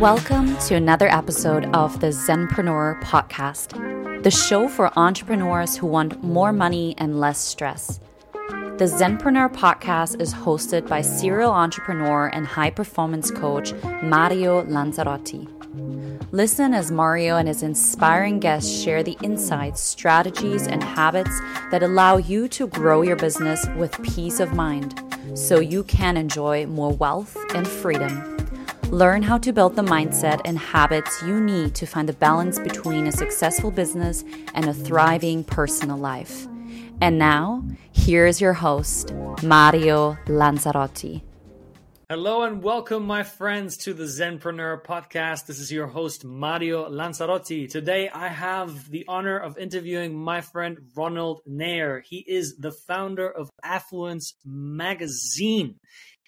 Welcome to another episode of the Zenpreneur podcast, the show for entrepreneurs who want more money and less stress. The Zenpreneur podcast is hosted by serial entrepreneur and high performance coach Mario Lanzarotti. Listen as Mario and his inspiring guests share the insights, strategies, and habits that allow you to grow your business with peace of mind so you can enjoy more wealth and freedom. Learn how to build the mindset and habits you need to find the balance between a successful business and a thriving personal life. And now, here is your host, Mario Lanzarotti. Hello and welcome, my friends, to the Zenpreneur podcast. This is your host, Mario Lanzarotti. Today, I have the honor of interviewing my friend Ronald Nair. He is the founder of Affluence Magazine.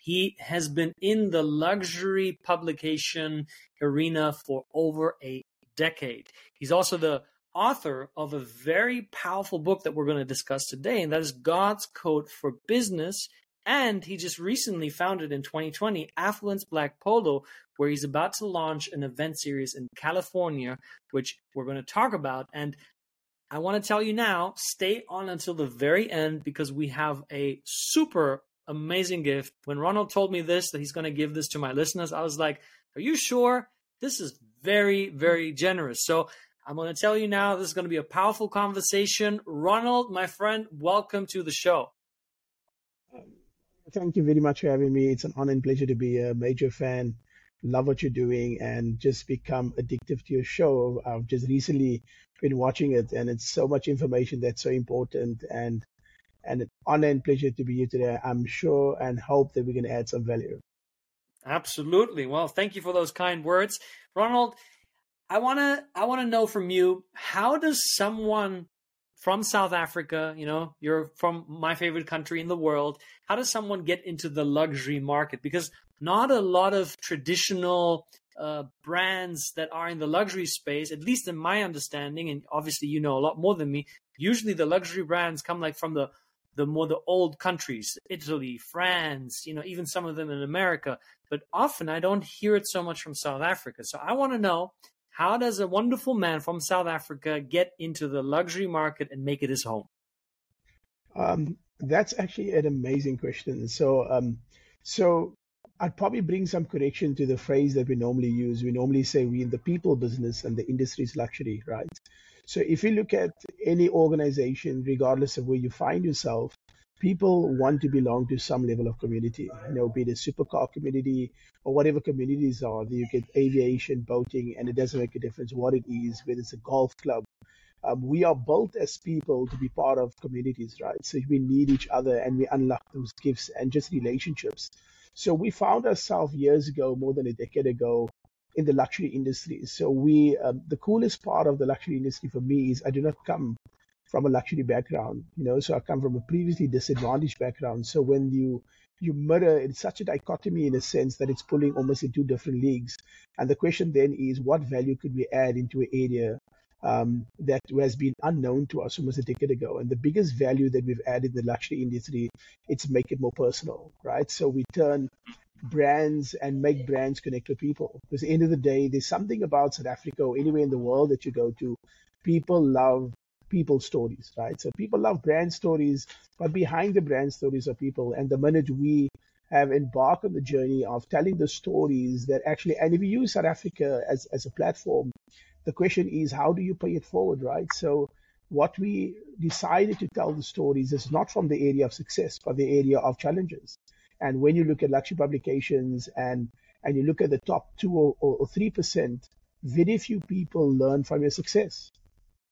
He has been in the luxury publication arena for over a decade. He's also the author of a very powerful book that we're going to discuss today, and that is God's Code for Business. And he just recently founded in 2020 Affluence Black Polo, where he's about to launch an event series in California, which we're going to talk about. And I want to tell you now, stay on until the very end because we have a super amazing gift. When Ronald told me this, that he's going to give this to my listeners, I was like, Are you sure? This is very, very generous. So I'm going to tell you now, this is going to be a powerful conversation. Ronald, my friend, welcome to the show. Thank you very much for having me. It's an honor and pleasure to be a major fan. Love what you're doing and just become addictive to your show. I've just recently been watching it and it's so much information that's so important and honor and pleasure to be here today. I'm sure and hope that we can add some value. Absolutely. Well, thank you for those kind words, Ronald. I wanna I wanna know from you how does someone from South Africa, you know, you're from my favorite country in the world. How does someone get into the luxury market? Because not a lot of traditional uh, brands that are in the luxury space, at least in my understanding, and obviously you know a lot more than me. Usually, the luxury brands come like from the the more the old countries, Italy, France, you know, even some of them in America. But often I don't hear it so much from South Africa. So I want to know how does a wonderful man from South Africa get into the luxury market and make it his home? Um, that's actually an amazing question. So, um, so I'd probably bring some correction to the phrase that we normally use. We normally say we in the people business and the industry is luxury, right? So if you look at any organization, regardless of where you find yourself, people want to belong to some level of community, you know, be it a supercar community or whatever communities are. You get aviation, boating, and it doesn't make a difference what it is, whether it's a golf club. Um, we are built as people to be part of communities, right? So we need each other and we unlock those gifts and just relationships. So we found ourselves years ago, more than a decade ago, in the luxury industry. So we, um, the coolest part of the luxury industry for me is I do not come from a luxury background, you know, so I come from a previously disadvantaged background. So when you you mirror, it's such a dichotomy in a sense that it's pulling almost in two different leagues. And the question then is, what value could we add into an area um, that has been unknown to us almost a decade ago? And the biggest value that we've added in the luxury industry, it's make it more personal, right? So we turn brands and make brands connect with people. Because at the end of the day, there's something about South Africa or anywhere in the world that you go to, people love people stories, right? So people love brand stories, but behind the brand stories are people. And the minute we have embarked on the journey of telling the stories that actually, and if you use South Africa as, as a platform, the question is, how do you pay it forward, right? So what we decided to tell the stories is not from the area of success, but the area of challenges. And when you look at luxury publications and and you look at the top two or three percent, very few people learn from your success.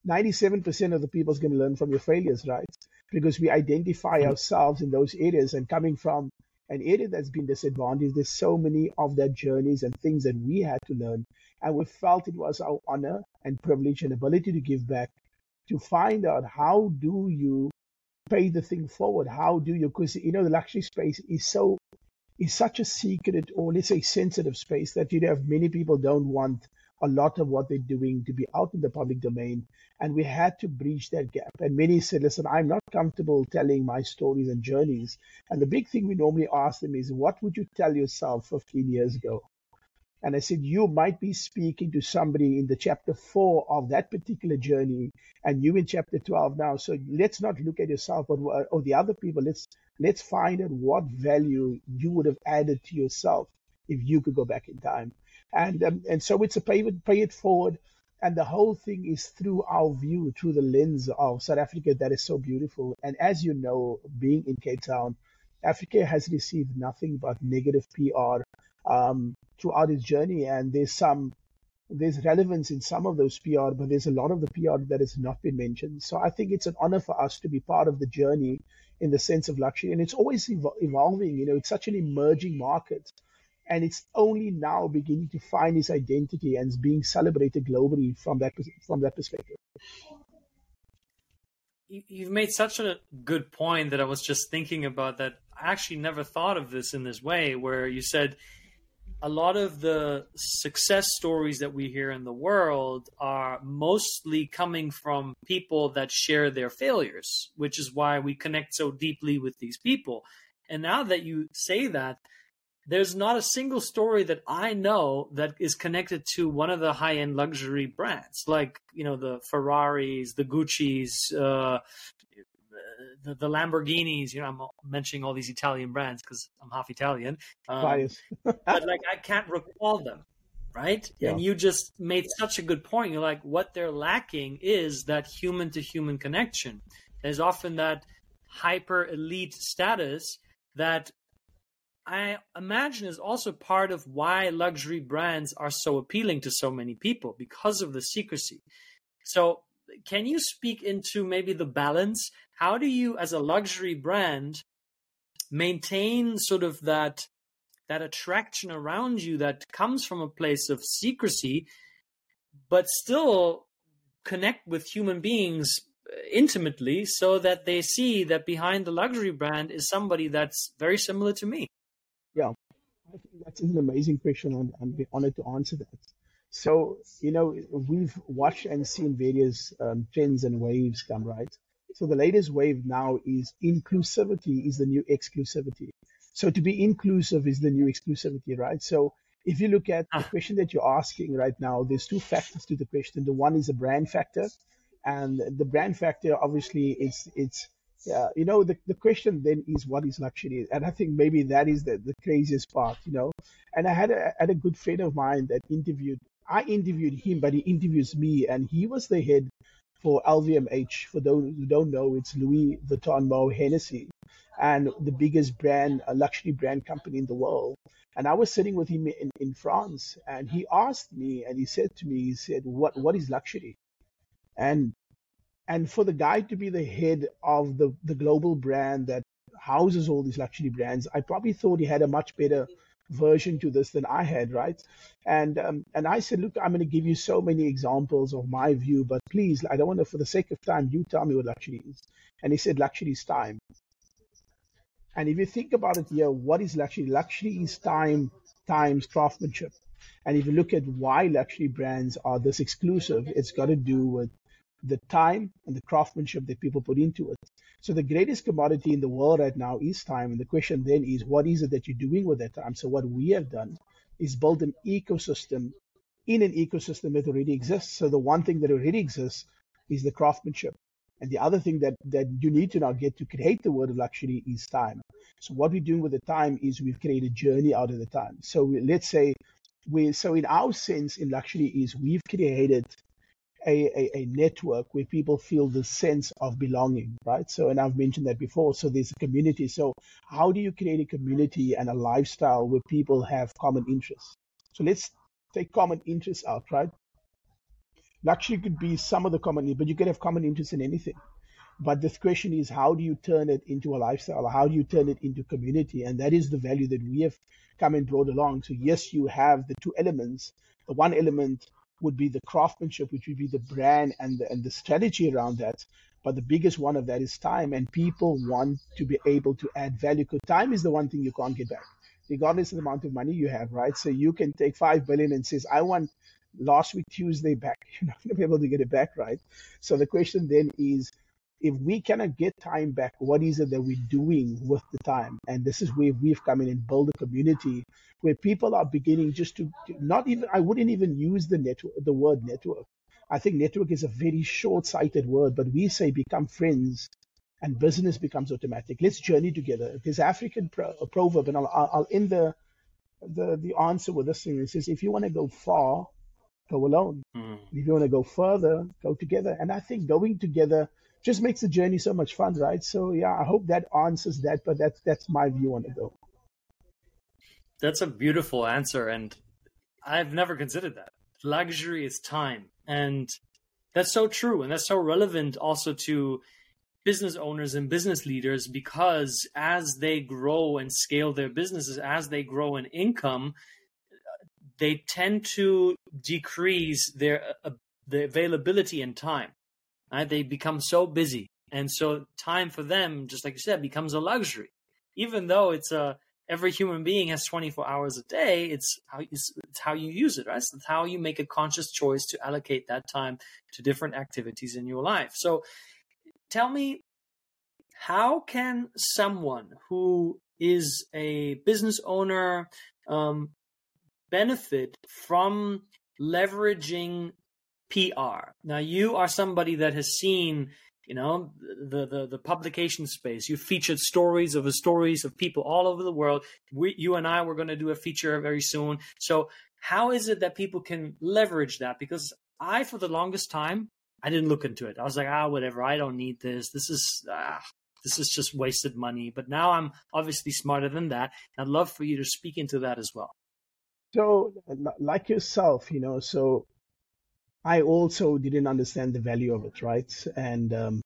97% of the people is going to learn from your failures, right? Because we identify mm-hmm. ourselves in those areas and coming from an area that's been disadvantaged, there's so many of their journeys and things that we had to learn. And we felt it was our honor and privilege and ability to give back to find out how do you pay the thing forward? How do you? Because you know the luxury space is so is such a secret or let's say sensitive space that you have many people don't want a lot of what they're doing to be out in the public domain. And we had to breach that gap. And many said, listen, I'm not comfortable telling my stories and journeys. And the big thing we normally ask them is, what would you tell yourself 15 years ago? And I said, you might be speaking to somebody in the chapter four of that particular journey, and you in chapter 12 now. So let's not look at yourself or, or the other people. Let's, let's find out what value you would have added to yourself if you could go back in time. And, um, and so it's a pay pay it forward. And the whole thing is through our view, through the lens of South Africa that is so beautiful. And as you know, being in Cape Town, Africa has received nothing but negative PR um, throughout his journey, and there's some there's relevance in some of those PR, but there's a lot of the PR that has not been mentioned. So I think it's an honor for us to be part of the journey in the sense of luxury, and it's always evolving. You know, it's such an emerging market, and it's only now beginning to find its identity and being celebrated globally from that from that perspective you've made such a good point that I was just thinking about that I actually never thought of this in this way where you said a lot of the success stories that we hear in the world are mostly coming from people that share their failures, which is why we connect so deeply with these people. And now that you say that, there's not a single story that I know that is connected to one of the high end luxury brands, like you know the Ferraris, the Gucci's, uh, the, the, Lamborghinis. You know, I'm mentioning all these Italian brands because I'm half Italian. Um, but like, I can't recall them, right? Yeah. And you just made such a good point. You're like, what they're lacking is that human to human connection. There's often that hyper elite status that I imagine is also part of why luxury brands are so appealing to so many people because of the secrecy. So, can you speak into maybe the balance? How do you, as a luxury brand, maintain sort of that that attraction around you that comes from a place of secrecy, but still connect with human beings intimately so that they see that behind the luxury brand is somebody that's very similar to me? Yeah, I think that's an amazing question, and I'm honored to answer that. So, you know, we've watched and seen various um, trends and waves come, right? So the latest wave now is inclusivity is the new exclusivity. So to be inclusive is the new exclusivity, right? So if you look at the ah. question that you're asking right now, there's two factors to the question. The one is a brand factor, and the brand factor obviously it's it's yeah, you know, the, the question then is what is luxury? And I think maybe that is the, the craziest part, you know. And I had a, had a good friend of mine that interviewed, I interviewed him, but he interviews me, and he was the head for LVMH. For those who don't know, it's Louis Vuitton Moët Hennessy, and the biggest brand, a luxury brand company in the world. And I was sitting with him in, in France, and he asked me, and he said to me, he said, "What what is luxury?" And and for the guy to be the head of the, the global brand that houses all these luxury brands, I probably thought he had a much better version to this than I had, right? And um, and I said, look, I'm going to give you so many examples of my view, but please, I don't want to, for the sake of time, you tell me what luxury is. And he said, luxury is time. And if you think about it here, what is luxury? Luxury is time times craftsmanship. And if you look at why luxury brands are this exclusive, it's got to do with the time and the craftsmanship that people put into it. So the greatest commodity in the world right now is time. And the question then is, what is it that you're doing with that time? So what we have done is build an ecosystem in an ecosystem that already exists. So the one thing that already exists is the craftsmanship. And the other thing that, that you need to now get to create the word of luxury is time. So what we're doing with the time is we've created a journey out of the time. So let's say we, so in our sense in luxury is we've created a, a, a, network where people feel the sense of belonging, right? So, and I've mentioned that before. So there's a community. So how do you create a community and a lifestyle where people have common interests? So let's take common interests out, right? Luxury could be some of the common, but you can have common interests in anything. But the question is, how do you turn it into a lifestyle? How do you turn it into community? And that is the value that we have come and brought along. So yes, you have the two elements. The one element would be the craftsmanship, which would be the brand and the, and the strategy around that. But the biggest one of that is time, and people want to be able to add value because time is the one thing you can't get back, regardless of the amount of money you have, right? So you can take five billion and says, I want last week Tuesday back. You're not going to be able to get it back, right? So the question then is, if we cannot get time back, what is it that we're doing with the time? And this is where we've come in and build a community where people are beginning just to not even, I wouldn't even use the network, the word network. I think network is a very short sighted word, but we say become friends and business becomes automatic. Let's journey together. There's African pro- proverb, and I'll, I'll end the, the, the answer with this thing. It says, if you want to go far, go alone. Mm. If you want to go further, go together. And I think going together just makes the journey so much fun, right? So yeah, I hope that answers that, but that's that's my view on it though. That's a beautiful answer, and I've never considered that. Luxury is time, and that's so true, and that's so relevant also to business owners and business leaders because as they grow and scale their businesses, as they grow in income, they tend to decrease their uh, the availability in time. Right? They become so busy, and so time for them, just like you said, becomes a luxury. Even though it's a every human being has 24 hours a day. It's how it's, it's how you use it, right? So it's how you make a conscious choice to allocate that time to different activities in your life. So, tell me, how can someone who is a business owner um, benefit from leveraging PR. Now, you are somebody that has seen, you know, the the, the publication space. You featured stories of the stories of people all over the world. We, you and I, were going to do a feature very soon. So, how is it that people can leverage that? Because I, for the longest time, I didn't look into it. I was like, ah, whatever. I don't need this. This is ah, this is just wasted money. But now I'm obviously smarter than that. I'd love for you to speak into that as well. So, like yourself, you know, so I also didn't understand the value of it, right? And um,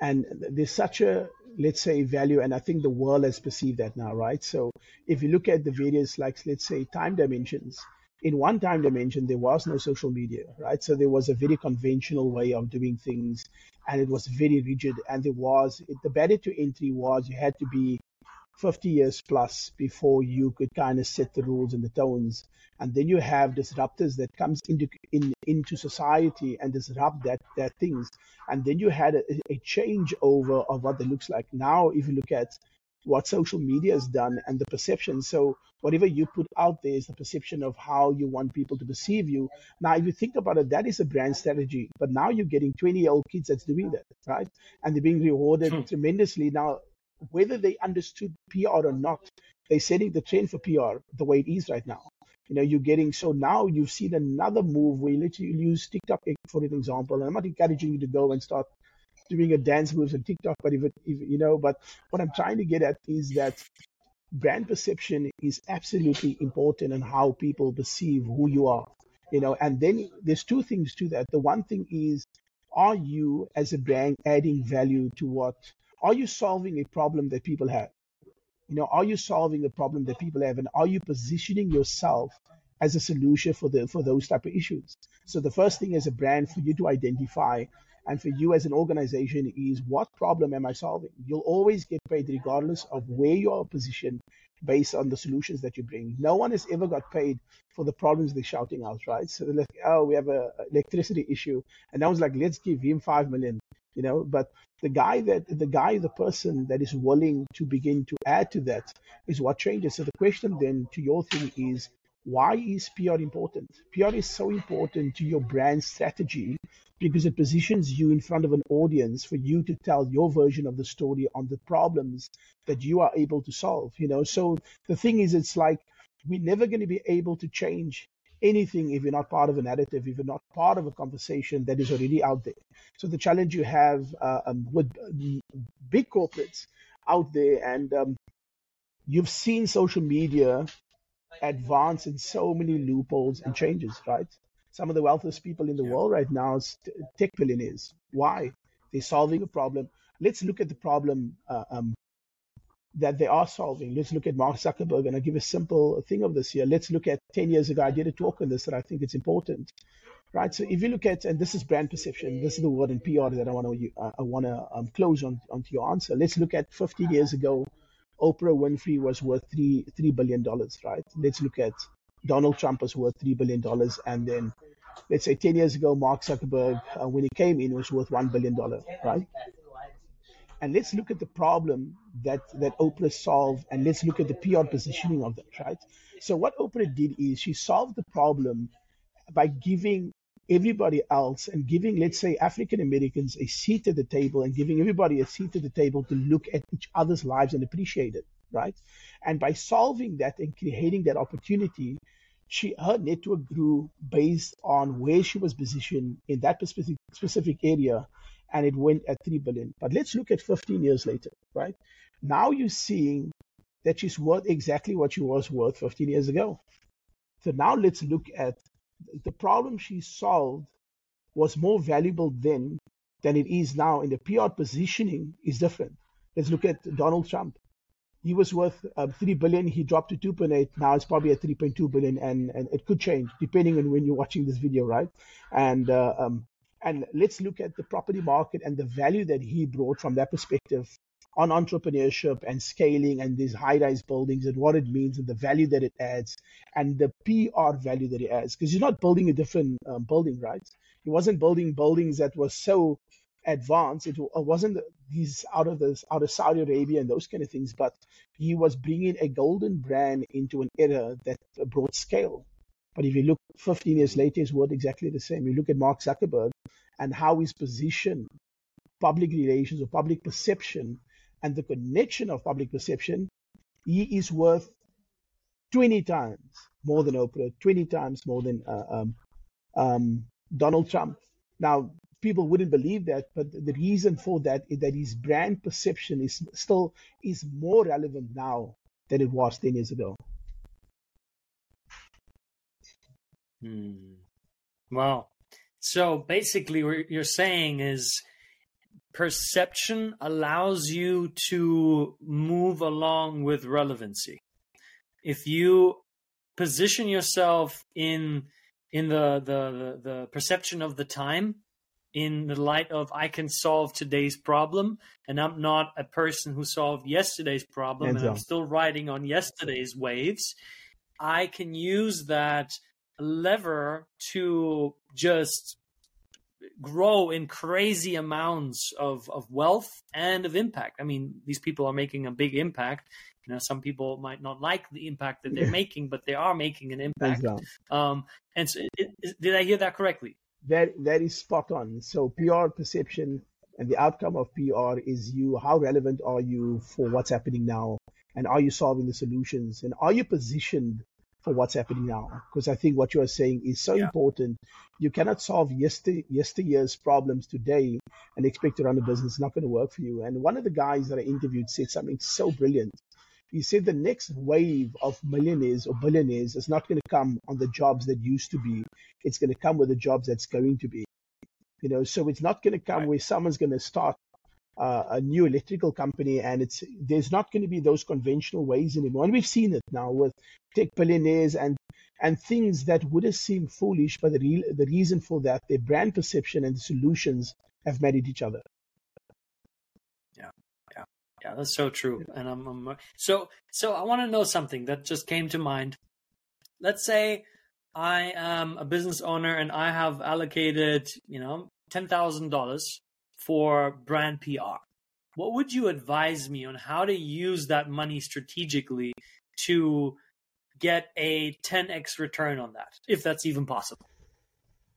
and there's such a let's say value, and I think the world has perceived that now, right? So if you look at the various, like let's say, time dimensions, in one time dimension there was no social media, right? So there was a very conventional way of doing things, and it was very rigid, and there was the barrier to entry was you had to be 50 years plus before you could kind of set the rules and the tones. And then you have disruptors that comes into in, into society and disrupt that that things. And then you had a, a changeover of what it looks like. Now if you look at what social media has done and the perception so whatever you put out there is the perception of how you want people to perceive you. Now if you think about it that is a brand strategy. But now you're getting 20 year old kids that's doing that right? And they're being rewarded hmm. tremendously. Now whether they understood PR or not, they're setting the trend for PR the way it is right now. You know, you're getting so now you've seen another move where you literally use TikTok eh, for an example. And I'm not encouraging you to go and start doing a dance moves on TikTok, but if, it, if you know, but what I'm trying to get at is that brand perception is absolutely important and how people perceive who you are. You know, and then there's two things to that. The one thing is, are you as a brand adding value to what are you solving a problem that people have? You know, are you solving a problem that people have, and are you positioning yourself as a solution for the for those type of issues? So the first thing as a brand for you to identify, and for you as an organization is what problem am I solving? You'll always get paid regardless of where you are positioned based on the solutions that you bring. No one has ever got paid for the problems they're shouting out, right? So they're like, oh, we have a electricity issue, and I was like, let's give him five million you know but the guy that the guy the person that is willing to begin to add to that is what changes so the question then to your thing is why is PR important? PR is so important to your brand strategy because it positions you in front of an audience for you to tell your version of the story on the problems that you are able to solve. You know, so the thing is, it's like we're never going to be able to change anything if you're not part of a narrative, if you're not part of a conversation that is already out there. So the challenge you have uh, um, with big corporates out there, and um, you've seen social media advance in so many loopholes and changes, right? Some of the wealthiest people in the world right now is tech billionaires. Why? They're solving a problem. Let's look at the problem uh, um, that they are solving. Let's look at Mark Zuckerberg, and I'll give a simple thing of this here. Let's look at 10 years ago. I did a talk on this that I think it's important, right? So if you look at, and this is brand perception, this is the word in PR that I want to I want to um, close on onto your answer. Let's look at 15 years ago. Oprah Winfrey was worth three three billion dollars, right? Let's look at Donald Trump was worth three billion dollars, and then let's say 10 years ago, Mark Zuckerberg, uh, when he came in, was worth one billion dollars, right? And let's look at the problem that that Oprah solved, and let's look at the PR positioning of that, right? So what Oprah did is she solved the problem by giving everybody else and giving, let's say, African Americans a seat at the table and giving everybody a seat at the table to look at each other's lives and appreciate it, right? And by solving that and creating that opportunity, she her network grew based on where she was positioned in that specific specific area, and it went at three billion. But let's look at 15 years later, right? Now you're seeing that she's worth exactly what she was worth 15 years ago. So now let's look at the problem she solved was more valuable then than it is now. And the PR positioning is different. Let's look at Donald Trump. He was worth uh, three billion. He dropped to 2.8. Now it's probably at 3.2 billion, and, and it could change depending on when you're watching this video, right? And uh, um, and let's look at the property market and the value that he brought from that perspective on entrepreneurship and scaling and these high rise buildings and what it means and the value that it adds and the PR value that it adds. Because you're not building a different um, building, right? He wasn't building buildings that were so advanced. It wasn't these out of this out of Saudi Arabia and those kind of things, but he was bringing a golden brand into an era that brought scale. But if you look 15 years later, it's worth exactly the same. You look at Mark Zuckerberg and how his position, public relations or public perception and the connection of public perception, he is worth 20 times more than Oprah, 20 times more than uh, um, um, Donald Trump. Now, people wouldn't believe that, but the reason for that is that his brand perception is still is more relevant now than it was 10 years ago. Hmm. Well, so basically, what you're saying is perception allows you to move along with relevancy. If you position yourself in in the, the the, perception of the time in the light of I can solve today's problem and I'm not a person who solved yesterday's problem and, and I'm still riding on yesterday's waves, I can use that lever to just grow in crazy amounts of, of wealth and of impact. I mean, these people are making a big impact. You know, some people might not like the impact that they're making, but they are making an impact. Um, and so, it, it, did I hear that correctly? That that is spot on. So PR perception and the outcome of PR is you. How relevant are you for what's happening now? And are you solving the solutions? And are you positioned for what's happening now. Because I think what you are saying is so yeah. important. You cannot solve yester, yesteryear's problems today and expect to run a business. It's not going to work for you. And one of the guys that I interviewed said something so brilliant. He said the next wave of millionaires or billionaires is not going to come on the jobs that used to be. It's going to come with the jobs that's going to be. You know, so it's not going to come right. where someone's going to start uh, a new electrical company, and it's there's not going to be those conventional ways anymore. And we've seen it now with tech billionaires and and things that would have seemed foolish, but the real the reason for that, their brand perception and the solutions have married each other. Yeah, yeah, yeah. That's so true. And I'm, I'm so so. I want to know something that just came to mind. Let's say I am a business owner and I have allocated, you know, ten thousand dollars for brand PR. What would you advise me on how to use that money strategically to get a 10x return on that, if that's even possible?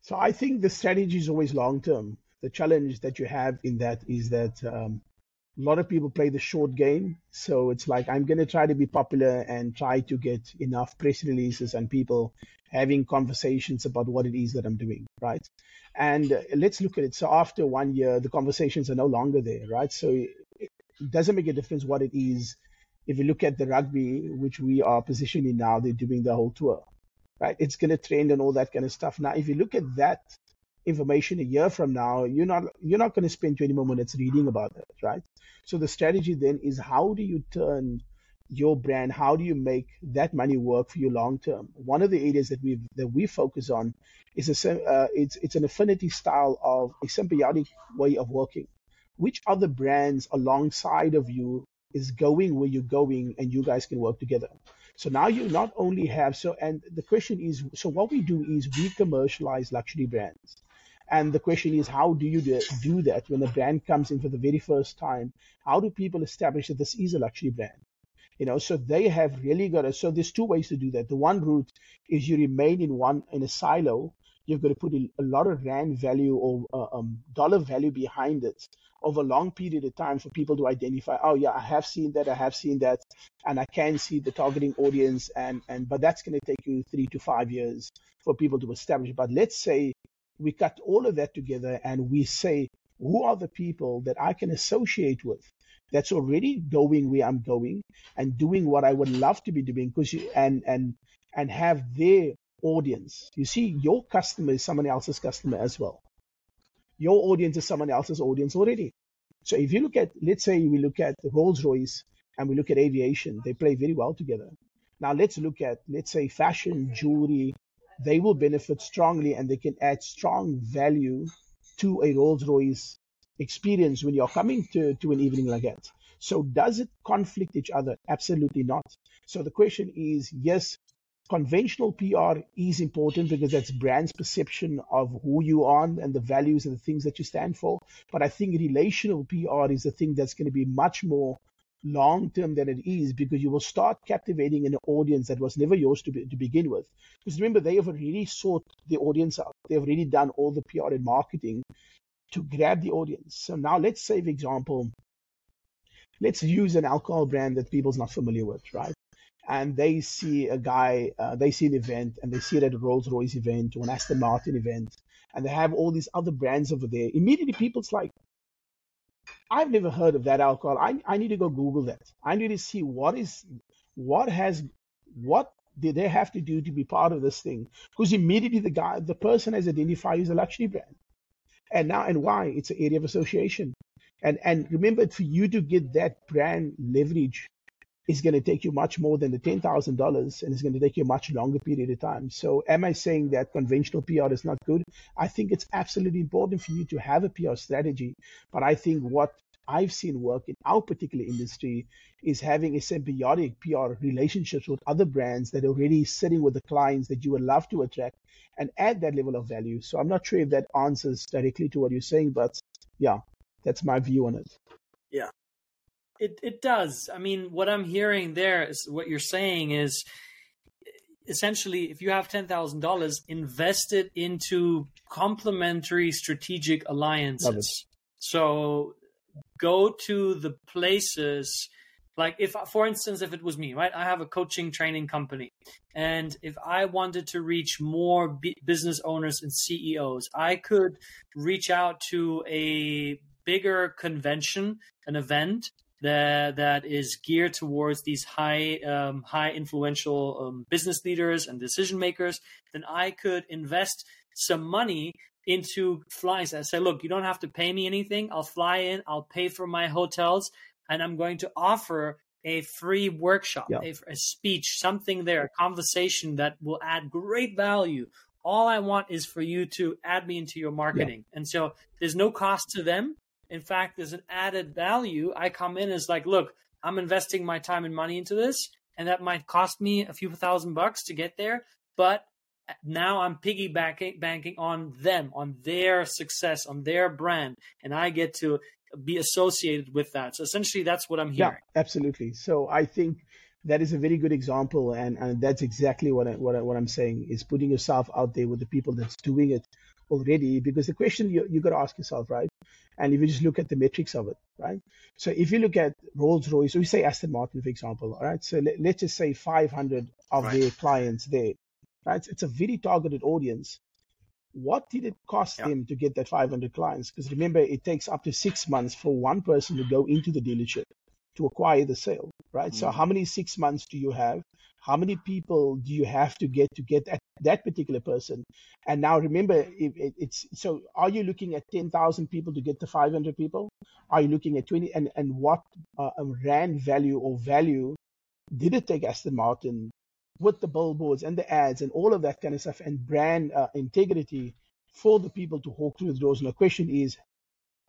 So I think the strategy is always long term. The challenge that you have in that is that um, a lot of people play the short game. So it's like, I'm going to try to be popular and try to get enough press releases and people having conversations about what it is that I'm doing, right? And let's look at it. So after one year, the conversations are no longer there, right? So it doesn't make a difference what it is. If you look at the rugby, which we are positioning now, they're doing the whole tour, right? It's going to trend and all that kind of stuff. Now, if you look at that information a year from now, you're not you're not going to spend 20 more minutes reading about it, right? So the strategy then is how do you turn your brand? How do you make that money work for you long term? One of the areas that we that we focus on is a uh, it's it's an affinity style of a symbiotic way of working. Which other brands alongside of you is going where you're going, and you guys can work together. So now you not only have so, and the question is, so what we do is we commercialize luxury brands And the question is, how do you do that when a brand comes in for the very first time? How do people establish that this is a luxury brand? You know, so they have really got to. So there's two ways to do that. The one route is you remain in one in a silo. You've got to put a, lot of rand value or uh, um, dollar value behind it over a long period of time for people to identify. Oh yeah, I have seen that. I have seen that, and I can see the targeting audience. And and but that's going to take you three to five years for people to establish. But let's say we cut all of that together and we say, who are the people that I can associate with that's already going where I'm going and doing what I would love to be doing because you and and and have their audience. You see, your customer is someone else's customer as well. Your audience is someone else's audience already. So if you look at, let's say we look at Rolls Royce and we look at aviation, they play very well together. Now let's look at, let's say fashion, jewelry, they will benefit strongly and they can add strong value to a Rolls Royce experience when you're coming to, to an evening like that. So does it conflict each other? Absolutely not. So the question is, yes, conventional PR is important because that's brand's perception of who you are and the values and the things that you stand for. But I think relational PR is the thing that's going to be much more long term than it is because you will start captivating an audience that was never yours to, be, to begin with. Because remember, they have already sought the audience out. They've already done all the PR and marketing to grab the audience. So now let's say, for example, let's use an alcohol brand that people's not familiar with, right? And they see a guy, uh, they see an event, and they see it at a Rolls Royce event or an Aston Martin event, and they have all these other brands over there. Immediately, people's like, I've never heard of that alcohol. I, I need to go Google that. I need to see what is, what has, what did they have to do to be part of this thing? Because immediately the guy, the person has identified as a luxury brand. And now, and why? It's an area of association. And, and remember, for you to get that brand leverage is going to take you much more than the $10,000 and it's going to take you a much longer period of time. So am I saying that conventional PR is not good? I think it's absolutely important for you to have a PR strategy. But I think what I've seen work in our particular industry is having a symbiotic PR relationships with other brands that are already sitting with the clients that you would love to attract and add that level of value. So I'm not sure if that answers directly to what you're saying, but yeah, that's my view on it. Yeah. It it does. I mean, what I'm hearing there is what you're saying is essentially if you have $10,000 invest it into complementary strategic alliances. So go to the places like if for instance if it was me right i have a coaching training company and if i wanted to reach more b- business owners and ceos i could reach out to a bigger convention an event that that is geared towards these high um, high influential um, business leaders and decision makers then i could invest some money into flights. I say, look, you don't have to pay me anything. I'll fly in, I'll pay for my hotels, and I'm going to offer a free workshop, yeah. a, a, speech, something there, a conversation that will add great value. All I want is for you to add me into your marketing. Yeah. And so there's no cost to them. In fact, there's an added value. I come in as like, look, I'm investing my time and money into this, and that might cost me a few thousand bucks to get there. But now I'm piggybacking banking on them, on their success, on their brand, and I get to be associated with that. So essentially, that's what I'm hearing. Yeah, absolutely. So I think that is a very good example, and, and that's exactly what I, what I, what I'm saying is putting yourself out there with the people that's doing it already. Because the question you you got to ask yourself, right? And if you just look at the metrics of it, right? So if you look at Rolls Royce, we say Aston Martin, for example, all right? So let, us just say 500 of right. their clients there right? It's a very targeted audience. What did it cost yeah. them to get that 500 clients? Because remember, it takes up to six months for one person to go into the dealership to acquire the sale, right? Mm-hmm. So how many six months do you have? How many people do you have to get to get that, that particular person? And now remember, it, it, it's so are you looking at 10,000 people to get to 500 people? Are you looking at 20? And, and what uh, rand value or value did it take Aston Martin with the billboards and the ads and all of that kind of stuff and brand uh, integrity for the people to walk through the doors. And the question is,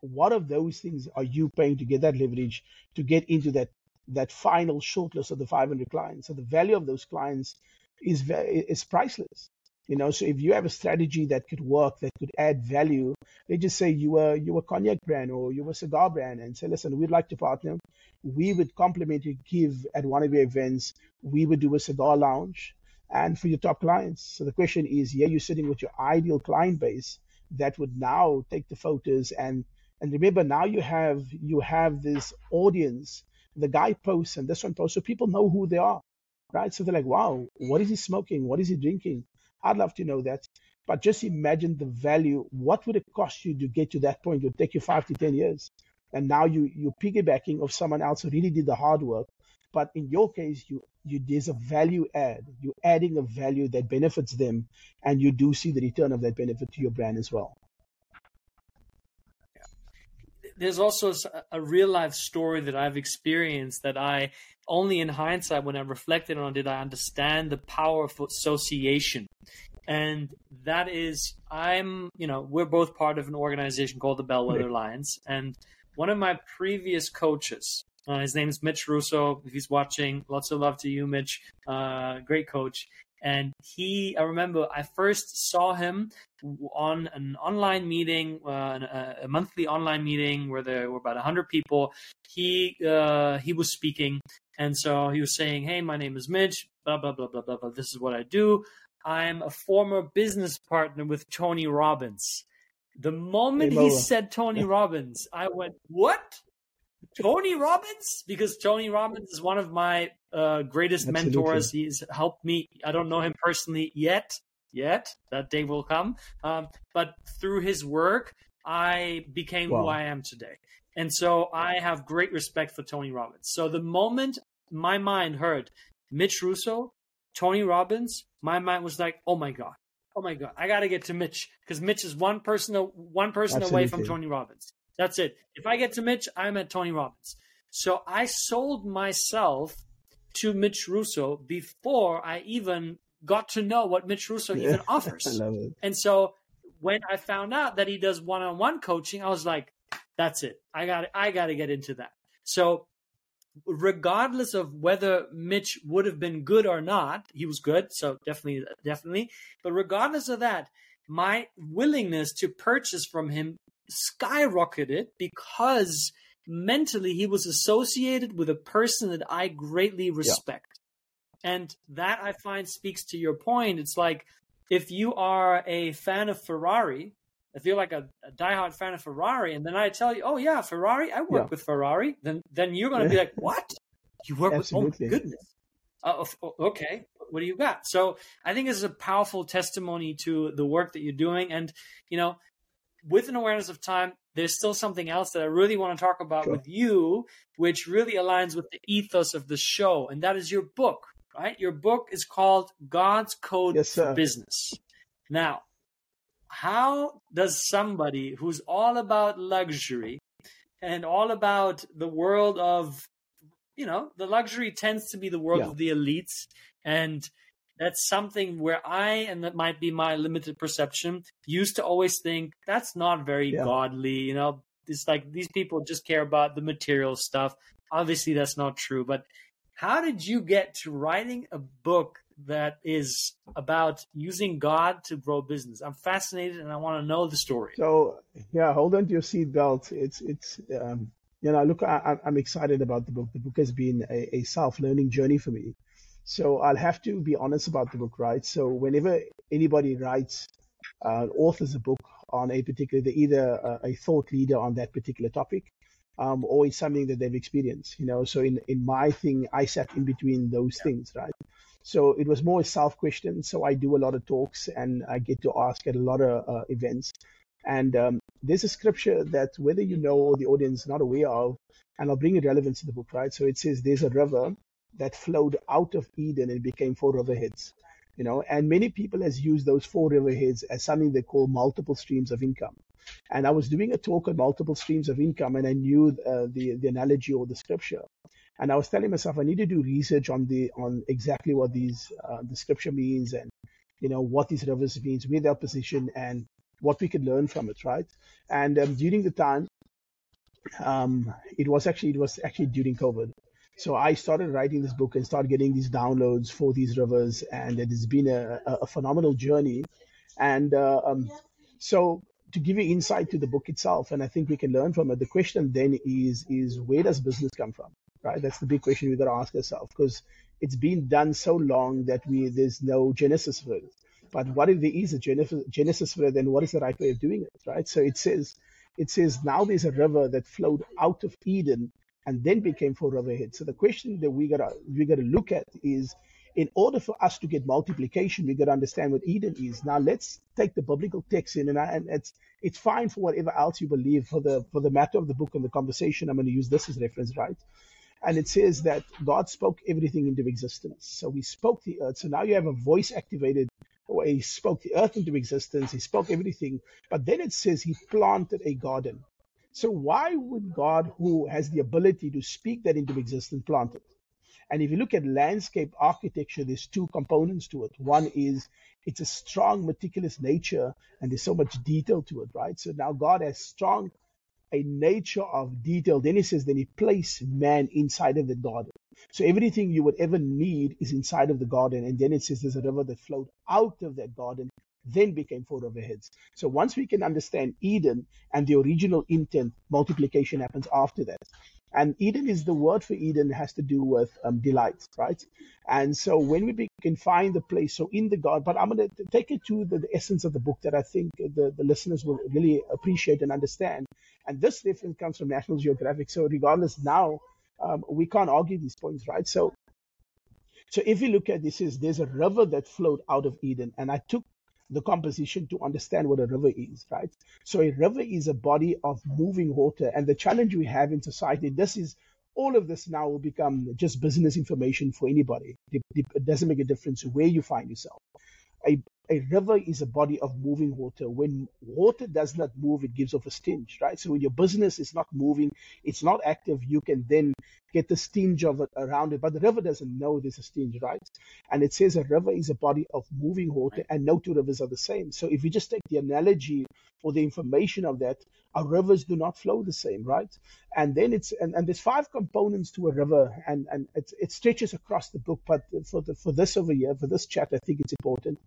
what of those things are you paying to get that leverage to get into that that final shortlist of the 500 clients? So the value of those clients is is priceless. You know, so if you have a strategy that could work, that could add value, they just say you were you were cognac brand or you were cigar brand and say, listen, we'd like to partner. We would complimentary give at one of your events. We would do a cigar lounge and for your top clients. So the question is, yeah, you're sitting with your ideal client base that would now take the photos and and remember now you have you have this audience. The guy posts and this one posts, so people know who they are, right? So they're like, wow, what is he smoking? What is he drinking? I'd love to know that. But just imagine the value. What would it cost you to get to that point? It would take you five to 10 years. And now you, you're piggybacking of someone else who really did the hard work. But in your case, you, you there's a value add. You're adding a value that benefits them, and you do see the return of that benefit to your brand as well. There's also a real life story that I've experienced that I only in hindsight, when I reflected on it, did I understand the power of association. And that is, I'm, you know, we're both part of an organization called the Bellwether. Lions. And one of my previous coaches, uh, his name is Mitch Russo. If he's watching, lots of love to you, Mitch. Uh, great coach. And he, I remember I first saw him on an online meeting, uh, a monthly online meeting where there were about 100 people. He, uh, he was speaking. And so he was saying, Hey, my name is Mitch, blah, blah, blah, blah, blah, blah. This is what I do. I'm a former business partner with Tony Robbins. The moment hey, he said Tony Robbins, I went, What? Tony Robbins? Because Tony Robbins is one of my uh, greatest Absolutely. mentors. He's helped me. I don't know him personally yet, yet. That day will come. Um, but through his work, I became wow. who I am today. And so I have great respect for Tony Robbins. So the moment my mind heard Mitch Russo, Tony Robbins, my mind was like, oh my God. Oh my God, I got to get to Mitch because Mitch is one person, one person Absolutely. away from Tony Robbins. That's it. If I get to Mitch, I'm at Tony Robbins. So I sold myself to Mitch Russo before I even got to know what Mitch Russo yeah. even offers. And so when I found out that he does one-on-one coaching, I was like, that's it. I got I got to get into that. So regardless of whether Mitch would have been good or not, he was good, so definitely definitely. But regardless of that, my willingness to purchase from him skyrocketed because mentally he was associated with a person that I greatly respect. Yeah. And that I find speaks to your point. It's like if you are a fan of Ferrari, if you're like a, a diehard fan of Ferrari, and then I tell you, oh yeah, Ferrari, I work yeah. with Ferrari, then then you're going to be like, what? You work Absolutely. with? Oh my goodness. Uh, okay, what do you got? So I think this is a powerful testimony to the work that you're doing, and you know, with an awareness of time, there's still something else that I really want to talk about sure. with you, which really aligns with the ethos of the show, and that is your book. Right, your book is called God's Code yes, for Business. Now, how does somebody who's all about luxury and all about the world of you know the luxury tends to be the world yeah. of the elites and that's something where i and that might be my limited perception used to always think that's not very yeah. godly you know it's like these people just care about the material stuff obviously that's not true but how did you get to writing a book that is about using God to grow business. I'm fascinated and I want to know the story. So yeah, hold on to your seatbelt. It's it's um, you know look, I, am excited about the book. The book has been a, a self-learning journey for me. So I'll have to be honest about the book, right? So whenever anybody writes, uh, authors a book on a particular, they're either a, a thought leader on that particular topic, um, or it's something that they've experienced, you know. So in, in my thing, I sat in between those yeah. things, right? So it was more a self question. So I do a lot of talks and I get to ask at a lot of uh, events. And um, there's a scripture that whether you know or the audience is not aware of, and I'll bring it relevance to the book, right? So it says there's a river that flowed out of Eden and became four riverheads, you know, and many people has used those four riverheads as something they call multiple streams of income. And I was doing a talk on multiple streams of income, and I knew uh, the the analogy or the scripture. And I was telling myself I need to do research on the on exactly what these uh, the scripture means and you know what these rivers means, where they're positioned, and what we could learn from it, right? And um, during the time, um, it was actually it was actually during COVID. So I started writing this book and started getting these downloads for these rivers, and it has been a, a, phenomenal journey. And uh, um, so to give you insight to the book itself, and I think we can learn from it. The question then is is where does business come from? Right? That's the big question we got to ask ourselves because it's been done so long that we there's no genesis for it. But what if there is a genesis for it? Then what is the right way of doing it? Right? So it says it says now there's a river that flowed out of Eden and then became four riverheads. So the question that we gotta we gotta look at is in order for us to get multiplication, we got to understand what Eden is. Now let's take the biblical text in, and, I, and it's it's fine for whatever else you believe. For the for the matter of the book and the conversation, I'm going to use this as reference, right? And it says that God spoke everything into existence. So He spoke the earth. So now you have a voice activated. He spoke the earth into existence. He spoke everything. But then it says He planted a garden. So why would God, who has the ability to speak that into existence, plant it? And if you look at landscape architecture, there's two components to it. One is it's a strong, meticulous nature, and there's so much detail to it, right? So now God has strong a nature of detail. Then he says, then he placed man inside of the garden. So everything you would ever need is inside of the garden. And then it says there's a river that flowed out of that garden, then became four riverheads. So once we can understand Eden and the original intent, multiplication happens after that. And Eden is the word for Eden has to do with um, delight, right? And so when we can find the place, so in the God, but I'm going to take it to the, the, essence of the book that I think the, the listeners will really appreciate and understand. And this reference comes from National Geographic. So regardless now, um, we can't argue these points, right? So, so if you look at this, is there's a river that flowed out of Eden, and I took the composition to understand what a river is, right? So a river is a body of moving water. And the challenge we have in society, this is all of this now will become just business information for anybody. It, it doesn't make a difference where you find yourself. A, a river is a body of moving water. When water does not move, it gives off a stench, right? So when your business is not moving, it's not active, you can then get the stench of it around it. But the river doesn't know there's a stench, right? And it says a river is a body of moving water, and no two rivers are the same. So if you just take the analogy or the information of that, our rivers do not flow the same, right? And then it's and, and there's five components to a river, and and it, it stretches across the book. But for the, for this over here, for this chat, I think it's important.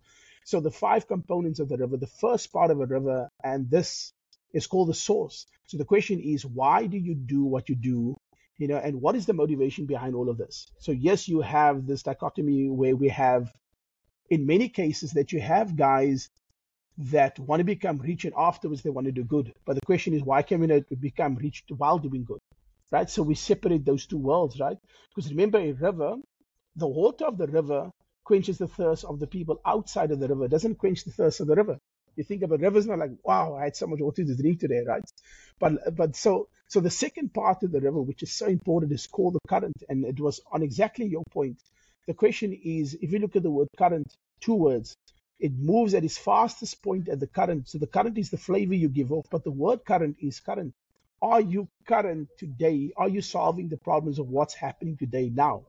So the five components of the river, the first part of a river, and this is called the source. So the question is, why do you do what you do? You know, and what is the motivation behind all of this? So yes, you have this dichotomy where we have, in many cases, that you have guys that want to become rich and afterwards they want to do good. But the question is, why can we not become rich while doing good? Right? So we separate those two worlds, right? Because remember, a river, the water of the river quenches the thirst of the people outside of the river. Doesn't quench the thirst of the river. You think about rivers, not like, wow, I had so much water to drink today, right? But but so so the second part of the river, which is so important, is called the current, and it was on exactly your point. The question is, if you look at the word current, two words, it moves at its fastest point at the current. So the current is the flavor you give off, but the word current is current. Are you current today? Are you solving the problems of what's happening today now?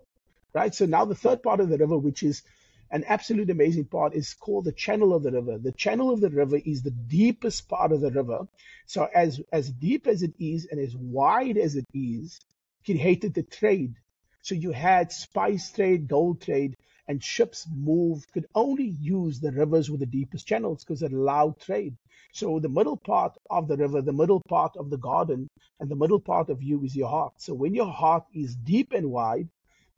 Right? So now the third part of the river, which is an absolute amazing part, is called the channel of the river. The channel of the river is the deepest part of the river. So as as deep as it is and as wide as it is, it hated the trade. So you had spice trade, gold trade, and ships moved could only use the rivers with the deepest channels because it allowed trade. So the middle part of the river, the middle part of the garden, and the middle part of you is your heart. So when your heart is deep and wide,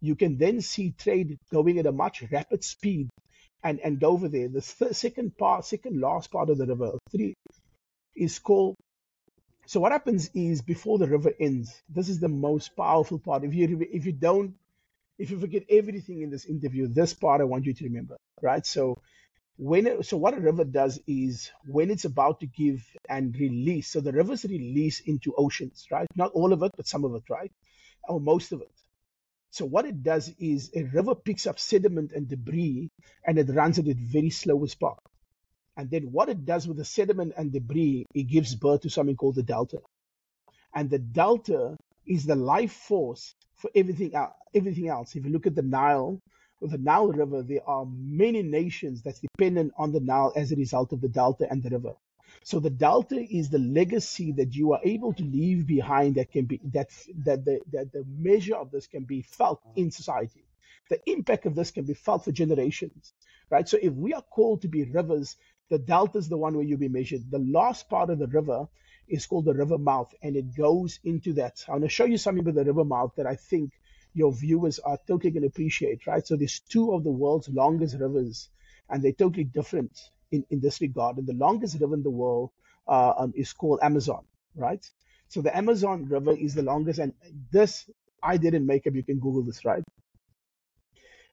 you can then see trade going at a much rapid speed and, and over there. The th- second part, second last part of the river, three, is called. So what happens is before the river ends, this is the most powerful part. If you if you don't, if you forget everything in this interview, this part I want you to remember, right? So when it, so what a river does is when it's about to give and release. So the rivers release into oceans, right? Not all of it, but some of it, right? Or most of it. So what it does is a river picks up sediment and debris and it runs at a very slow spark. And then what it does with the sediment and debris, it gives birth to something called the delta. And the delta is the life force for everything else. Everything else. If you look at the Nile, the Nile River, there are many nations that's dependent on the Nile as a result of the delta and the river. So the delta is the legacy that you are able to leave behind that can be that that the that the measure of this can be felt in society. The impact of this can be felt for generations, right? So if we are called to be rivers, the delta is the one where you'll be measured. The last part of the river is called the river mouth, and it goes into that. I'm going to show you something with the river mouth that I think your viewers are totally going to appreciate, right? So there's two of the world's longest rivers, and they're totally different in, in this regard. And the longest river in the world uh, um, is called Amazon, right? So the Amazon River is the longest, and this I didn't make up. You can Google this, right?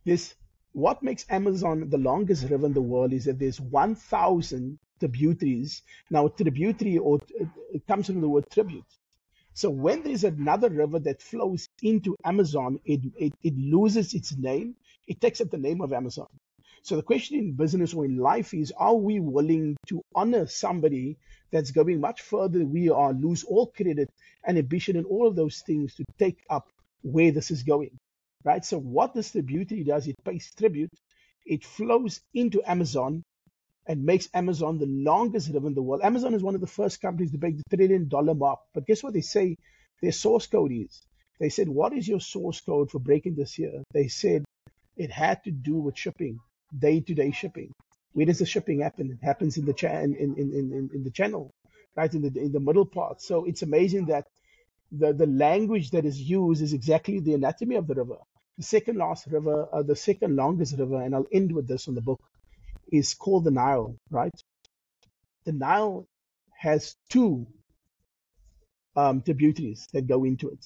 This what makes Amazon the longest river in the world is that there's 1,000 tributaries. Now, tributary or it comes from the word tribute. So when there's another river that flows into Amazon, it, it, it loses its name. It takes up the name of Amazon. So the question in business or in life is, are we willing to honor somebody that's going much further we are, lose all credit and ambition and all of those things to take up where this is going, right? So what this tributary does, it pays tribute, it flows into Amazon and makes Amazon the longest river in the world. Amazon is one of the first companies to break the trillion dollar mark. But guess what they say their source code is? They said, what is your source code for breaking this year? They said it had to do with shipping day-to-day shipping. Where does the shipping happen? It happens in the cha- in, in, in, in the channel, right in the in the middle part. So it's amazing that the the language that is used is exactly the anatomy of the river. The second last river, uh, the second longest river, and I'll end with this on the book, is called the Nile, right? The Nile has two um, tributaries that go into it.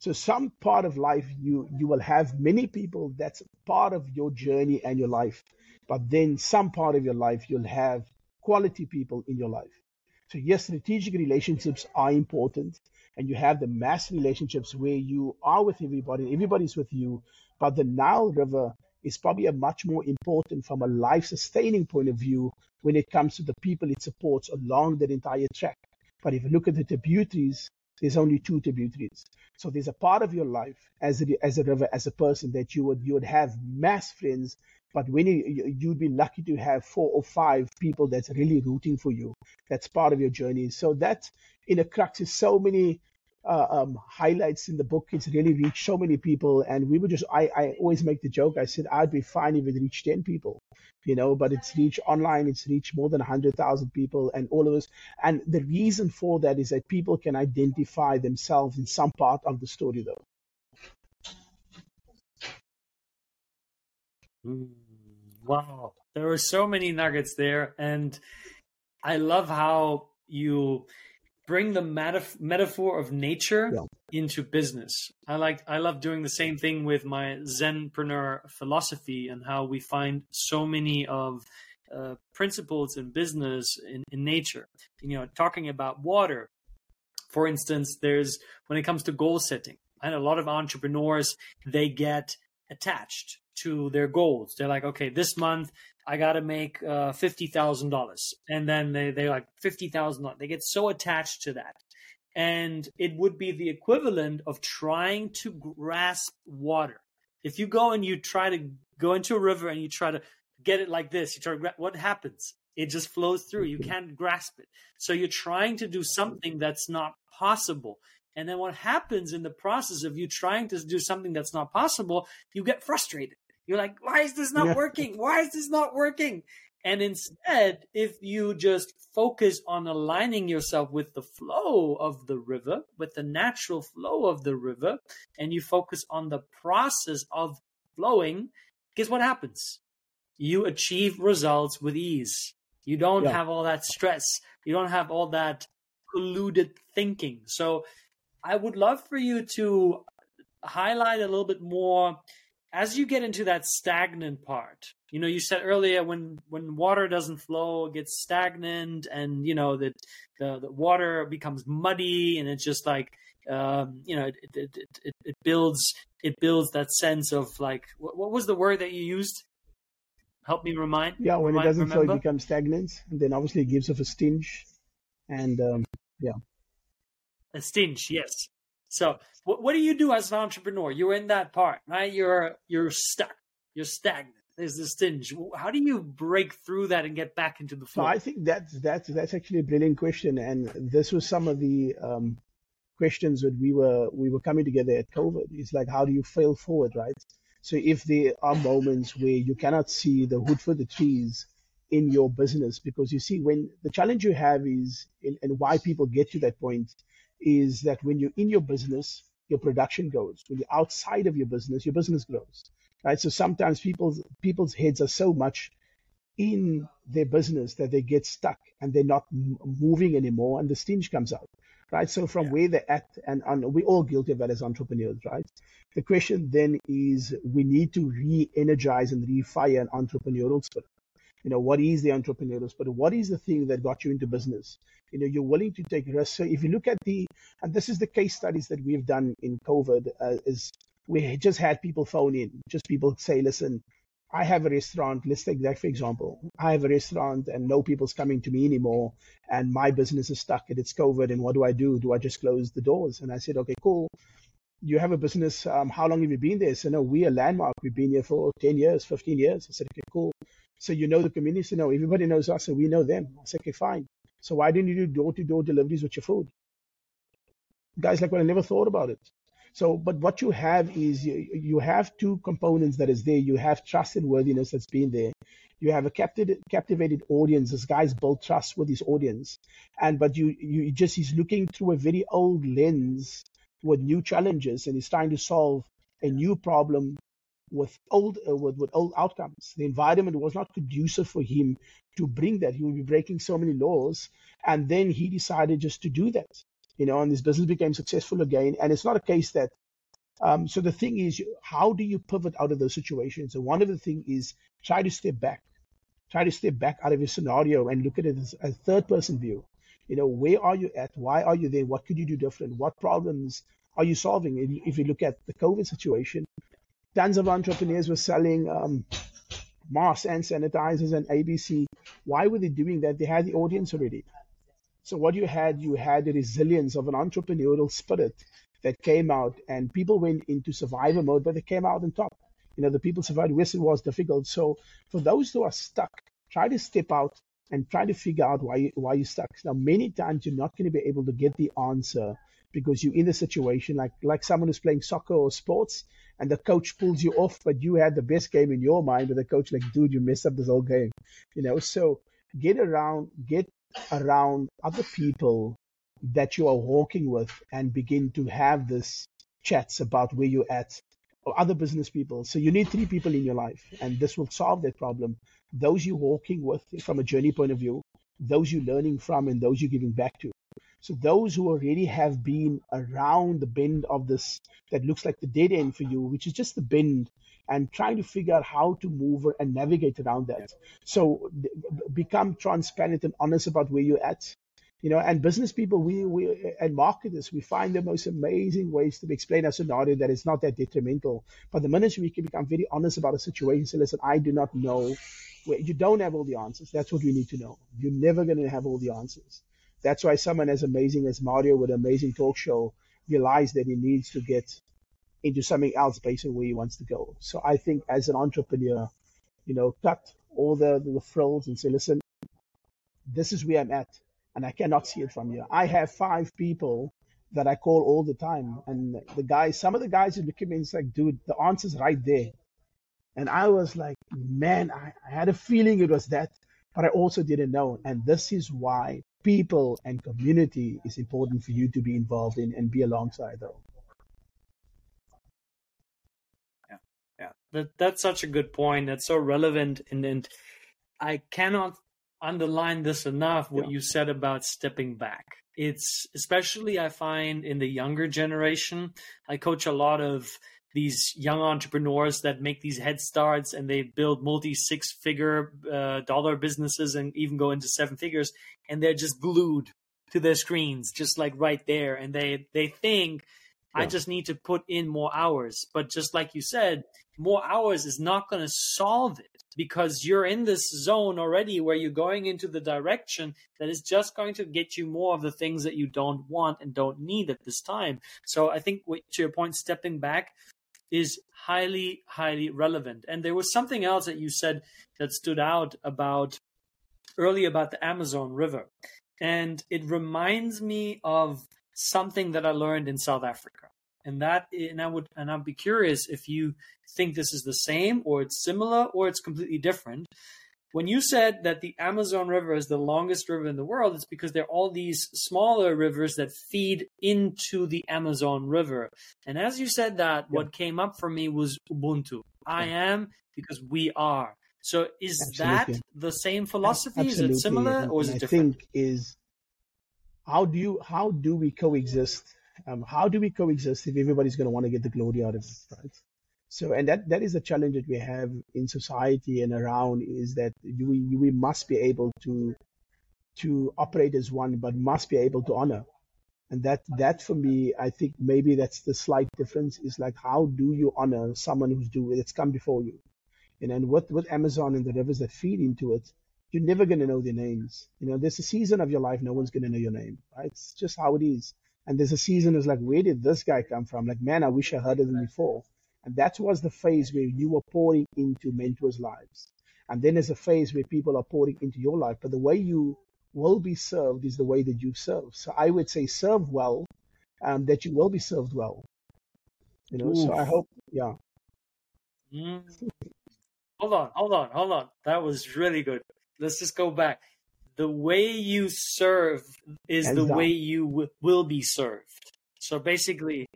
So some part of life you you will have many people that's part of your journey and your life, but then some part of your life you'll have quality people in your life. So yes, strategic relationships are important, and you have the mass relationships where you are with everybody, everybody's with you. But the Nile River is probably a much more important from a life sustaining point of view when it comes to the people it supports along that entire track. But if you look at the tributaries, there's only two tributaries. So there's a part of your life as a, as a river, as a person that you would you would have mass friends, but when you, you'd be lucky to have four or five people that's really rooting for you. That's part of your journey. So that in a crux is so many uh, um, highlights in the book. It's really reached so many people, and we were just. I, I always make the joke. I said I'd be fine if it reached ten people, you know. But it's reached online. It's reached more than hundred thousand people, and all of us. And the reason for that is that people can identify themselves in some part of the story, though. Mm, wow, there were so many nuggets there, and I love how you bring the metaphor of nature yeah. into business. I like I love doing the same thing with my Zenpreneur philosophy and how we find so many of uh, principles in business in, in nature. You know, talking about water, for instance, there's when it comes to goal setting, and a lot of entrepreneurs they get attached to their goals. They're like, okay, this month I got to make uh, fifty thousand dollars, and then they they like fifty thousand dollars. They get so attached to that, and it would be the equivalent of trying to grasp water. If you go and you try to go into a river and you try to get it like this, you try to what happens? It just flows through. You can't grasp it. So you're trying to do something that's not possible. And then what happens in the process of you trying to do something that's not possible, you get frustrated you're like, why is this not yeah. working? Why is this not working? And instead, if you just focus on aligning yourself with the flow of the river, with the natural flow of the river, and you focus on the process of flowing, guess what happens? You achieve results with ease. You don't yeah. have all that stress. You don't have all that polluted thinking. So I would love for you to highlight a little bit more as you get into that stagnant part, you know, you said earlier when when water doesn't flow, it gets stagnant, and you know that the, the water becomes muddy, and it's just like um, you know, it, it, it, it builds it builds that sense of like what, what, was the word that you used? Help me remind. Yeah, when remind, it doesn't remember? flow, it becomes stagnant, and then obviously it gives off a stench, and um, yeah, a stench. Yes, so what, what do you do as an entrepreneur? You're in that part, right? You're you're stuck. You're stagnant. there's the stinge. How do you break through that and get back into the flow? I think that's that's that's actually a brilliant question, and this was some of the um, questions that we were we were coming together at COVID. It's like how do you fail forward, right? So if there are moments where you cannot see the wood for the trees in your business, because you see when the challenge you have is and why people get to that point is that when you're in your business, your production goes. When you're outside of your business, your business grows right? So sometimes people's people's heads are so much in their business that they get stuck and they're not moving anymore, and the stinge comes out, right? So from yeah. where they're at, and, and we're all guilty of that as entrepreneurs, right? The question then is we need to re-energize and refire an entrepreneurial spirit. You know, what is the entrepreneurial but What is the thing that got you into business? You know, you're willing to take risks. So if you look at the, and this is the case studies that we've done in COVID, uh, is we just had people phone in, just people say, listen, I have a restaurant. Let's take that for example. I have a restaurant and no people's coming to me anymore, and my business is stuck and it's COVID. And what do I do? Do I just close the doors? And I said, okay, cool. You have a business. Um, how long have you been there? So no, we are landmark. We've been here for 10 years, 15 years. I said, okay, cool. So you know the community? So no, everybody knows us, so we know them. I said, okay, fine. So why didn't you do door-to-door deliveries with your food? Guys like, well, I never thought about it. So, but what you have is you, you have two components that is there. You have trust and worthiness that's been there. You have a captive, captivated audience. This guy's built trust with his audience, and but you you just he's looking through a very old lens with new challenges, and he's trying to solve a new problem with old uh, with, with old outcomes. The environment was not conducive for him to bring that. He would be breaking so many laws, and then he decided just to do that you know, and this business became successful again. And it's not a case that. Um, so the thing is, how do you pivot out of those situations? And one of the things is try to step back, try to step back out of your scenario and look at it as a third person view. You know, where are you at? Why are you there? What could you do different? What problems are you solving? If you look at the COVID situation, tons of entrepreneurs were selling um, masks and sanitizers and ABC. Why were they doing that? They had the audience already. So what you had, you had the resilience of an entrepreneurial spirit that came out, and people went into survivor mode, but they came out on top. You know, the people survived. Yes, it was difficult. So for those who are stuck, try to step out and try to figure out why you, why you're stuck. Now, many times you're not going to be able to get the answer because you're in a situation like like someone who's playing soccer or sports, and the coach pulls you off, but you had the best game in your mind, but the coach like, dude, you messed up this whole game. You know, so get around, get around other people that you are walking with and begin to have this chats about where you're at or other business people. So you need three people in your life and this will solve that problem. Those you're walking with from a journey point of view, those you're learning from and those you're giving back to. So those who already have been around the bend of this that looks like the dead end for you, which is just the bend and trying to figure out how to move and navigate around that. So become transparent and honest about where you're at. You know, and business people, we, we and marketers, we find the most amazing ways to explain a scenario that is not that detrimental. But the minute we can become very honest about a situation, say, listen, I do not know. You don't have all the answers. That's what we need to know. You're never going to have all the answers. That's why someone as amazing as Mario with an amazing talk show realized that he needs to get into something else based on where he wants to go. So I think as an entrepreneur, you know, cut all the, the frills and say, listen, this is where I'm at and I cannot see it from here. I have five people that I call all the time. And the guys, some of the guys who look at me and it's like, dude, the answer's right there. And I was like, man, I, I had a feeling it was that, but I also didn't know. And this is why people and community is important for you to be involved in and be alongside them. Yeah, yeah, that that's such a good point. That's so relevant, and and I cannot underline this enough. What yeah. you said about stepping back. It's especially I find in the younger generation. I coach a lot of these young entrepreneurs that make these head starts and they build multi six figure uh, dollar businesses and even go into seven figures and they're just glued to their screens just like right there and they they think yeah. I just need to put in more hours. But just like you said, more hours is not going to solve it because you're in this zone already where you're going into the direction that is just going to get you more of the things that you don't want and don't need at this time. So I think to your point, stepping back, is highly, highly relevant. And there was something else that you said that stood out about early about the Amazon River. And it reminds me of something that I learned in South Africa. And that and I would and I'd be curious if you think this is the same or it's similar or it's completely different. When you said that the Amazon River is the longest river in the world, it's because there are all these smaller rivers that feed into the Amazon River. And as you said that, yeah. what came up for me was Ubuntu. I am because we are. So is Absolutely. that the same philosophy? Absolutely. Is it similar or is it different? I think is how do you how do we coexist? Um, how do we coexist if everybody's going to want to get the glory out of it, right? So, and that, that is the challenge that we have in society and around is that we, we must be able to, to operate as one, but must be able to honor. And that, that for me, I think maybe that's the slight difference is like, how do you honor someone who's doing, that's come before you? And then with, with Amazon and the rivers that feed into it, you're never going to know their names. You know, there's a season of your life, no one's going to know your name, right? It's just how it is. And there's a season is like, where did this guy come from? Like, man, I wish I heard of him before. And that was the phase where you were pouring into mentors' lives. And then there's a phase where people are pouring into your life. But the way you will be served is the way that you serve. So I would say serve well, um, that you will be served well. You know, Oof. so I hope, yeah. Mm. hold on, hold on, hold on. That was really good. Let's just go back. The way you serve is the way you w- will be served. So basically,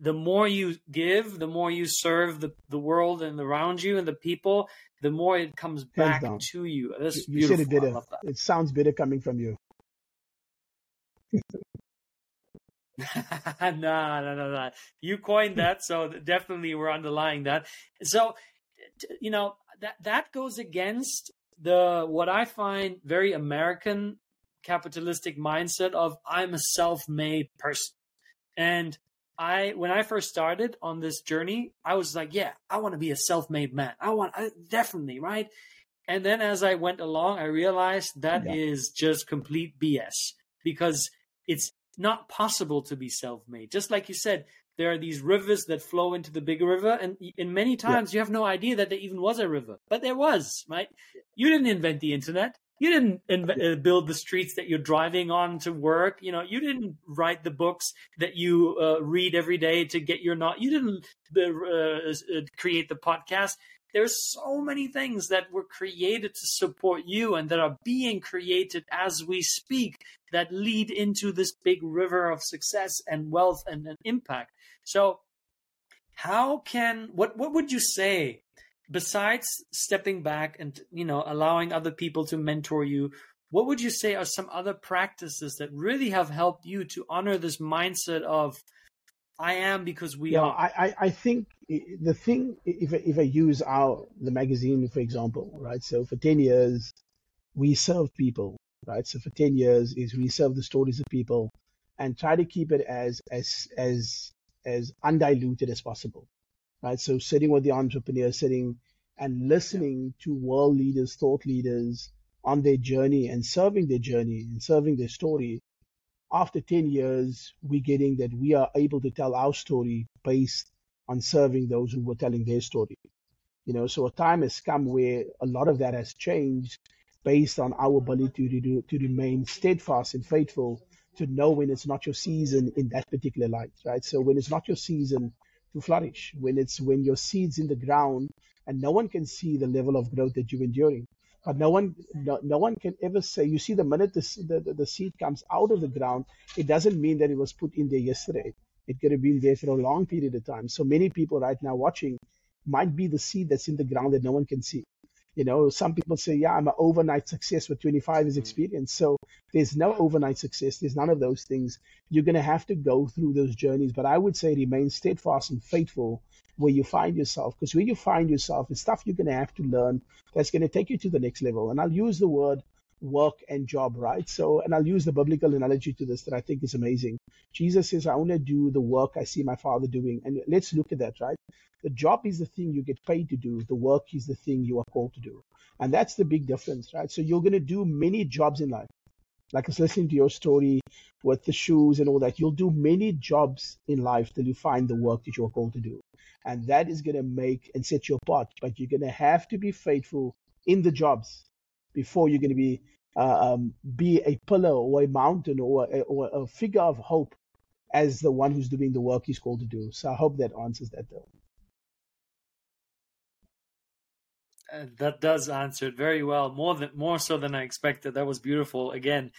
the more you give, the more you serve the, the world and around you and the people, the more it comes back to you. This is beautiful. You said it. It sounds bitter coming from you. no, no, no, no. You coined that, so definitely we're underlying that. So, you know, that that goes against the what I find very American capitalistic mindset of I'm a self-made person. And I when I first started on this journey, I was like, yeah, I want to be a self-made man. I want I, definitely, right? And then as I went along, I realized that yeah. is just complete BS because it's not possible to be self-made. Just like you said, there are these rivers that flow into the big river, and in many times yeah. you have no idea that there even was a river, but there was, right? You didn't invent the internet. You didn't inv- uh, build the streets that you're driving on to work. You know, you didn't write the books that you uh, read every day to get your not. You didn't uh, uh, create the podcast. There's so many things that were created to support you and that are being created as we speak that lead into this big river of success and wealth and, and impact. So, how can what what would you say besides stepping back and you know allowing other people to mentor you what would you say are some other practices that really have helped you to honor this mindset of i am because we yeah, are I, I think eh, the thing if, if i use our the magazine for example right? So for 10 years we served people right? So for 10 years is we serve the stories of people and try to keep it as as as as undiluted as possible right? So sitting with the entrepreneurs, sitting and listening to world leaders, thought leaders on their journey and serving their journey and serving their story. After 10 years, we're getting that we are able to tell our story based on serving those who were telling their story. You know, so a time has come where a lot of that has changed based on our ability to, do, to remain steadfast and faithful to know when it's not your season in that particular light, right? So when it's not your season to flourish, when it's when your seed's in the ground and no one can see the level of growth that you're enduring. But no one, no, no one can ever say. You see, the minute the, the the seed comes out of the ground, it doesn't mean that it was put in there yesterday. It could have been there for a long period of time. So many people right now watching might be the seed that's in the ground that no one can see. You know, some people say, yeah, I'm an overnight success with 25 years mm. experience. So there's no overnight success. There's none of those things. You're going to have to go through those journeys. But I would say remain steadfast and faithful where you find yourself. Because where you find yourself, it's stuff you're going to have to learn that's going to take you to the next level. And I'll use the word work and job, right? So, and I'll use the biblical analogy to this that I think is amazing. Jesus says, I only do the work I see my father doing. And let's look at that, right? The job is the thing you get paid to do. The work is the thing you are called to do. And that's the big difference, right? So you're going to do many jobs in life. like I was listening to your story with the shoes and all that. You'll do many jobs in life till you find the work that you're called to do. And that is going to make and set you apart. But you're going to have to be faithful in the jobs before you're going to be uh, um, be a pillar or a mountain or a, or a figure of hope as the one who's doing the work he's called to do. So I hope that answers that though. Uh, that does answer it very well, more than more so than I expected. That was beautiful. Again,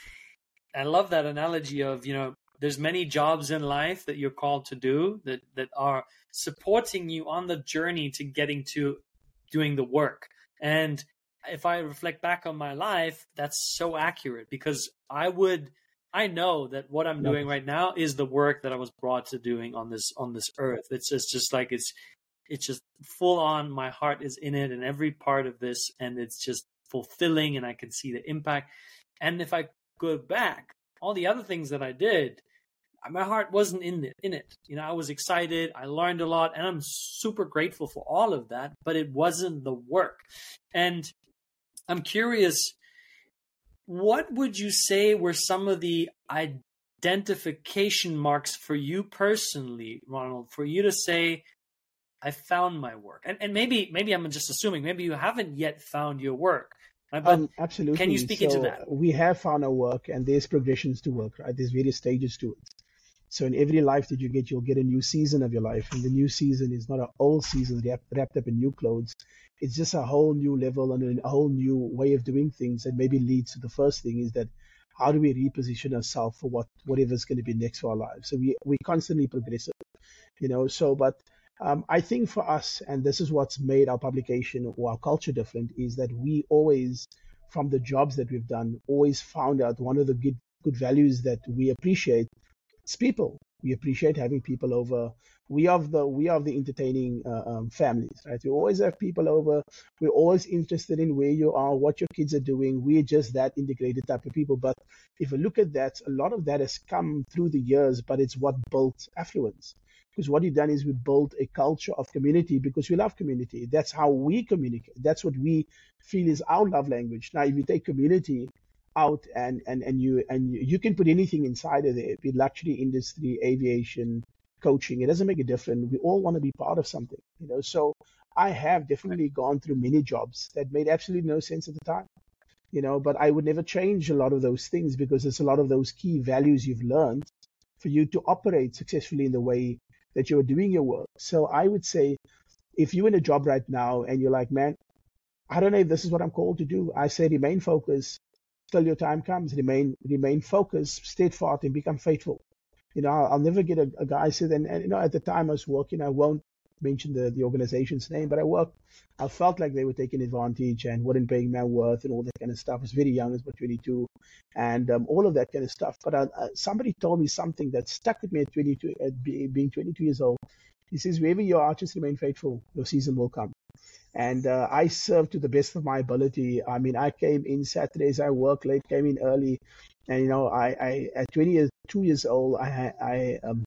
I love that analogy of you know there's many jobs in life that you're called to do that that are supporting you on the journey to getting to doing the work. And if I reflect back on my life, that's so accurate because I would I know that what I'm doing right now is the work that I was brought to doing on this on this earth. It's just, just like it's it's just full on my heart is in it and every part of this and it's just fulfilling and i can see the impact. And if i go back all the other things that i did my heart wasn't in it in it. You know i was excited i learned a lot and i'm super grateful for all of that but it wasn't the work. And i'm curious what would you say were some of the identification marks for you personally ronald for you to say I found my work. And and maybe maybe I'm just assuming maybe you haven't yet found your work. Right? Um, absolutely. Can you speak so into that? We have found our work, and there's progressions to work. Right? There's various stages to it. So in every life that you get, you'll get a new season of your life, and the new season is not an old season wrapped up in new clothes. It's just a whole new level and a whole new way of doing things, and maybe leads to the first thing is that how do we reposition ourselves for what whatever's going to be next for our lives? So we we constantly progressive, you know. So but um, I think for us, and this is what's made our publication or our culture different, is that we always, from the jobs that we've done, always found out one of the good good values that we appreciate is people. We appreciate having people over. We are the we are the entertaining uh, um, families, right? We always have people over. We're always interested in where you are, what your kids are doing. We're just that integrated type of people. But if you look at that, a lot of that has come through the years, but it's what built affluence because what we've done is we built a culture of community because we love community. That's how we communicate. That's what we feel is our love language. Now, if you take community out and, and, and you and you can put anything inside of there, be luxury industry, aviation, coaching, it doesn't make a difference. We all want to be part of something, you know. So I have definitely gone through many jobs that made absolutely no sense at the time. You know, but I would never change a lot of those things because it's a lot of those key values you've learned for you to operate successfully in the way that you're doing your work. So I would say if you're in a job right now and you're like, man, I don't know if this is what I'm called to do, I say remain focused till your time comes. Remain remain focused, steadfast, and become faithful. You know, I'll, I'll never get a, a guy said, and, and you know, at the time I was working, I won't mention the, the organization's name, but I worked, I felt like they were taking advantage and weren't paying my worth and all that kind of stuff. I was very young, I was about 22, and um, all of that kind of stuff. But uh, uh, somebody told me something that stuck with me at 22, at being 22 years old. He says, wherever you are, just remain faithful. Your season will come. And uh, I served to the best of my ability. I mean, I came in Saturdays, I worked late, came in early. And, you know, I, I at 22 years, years old, I, I um,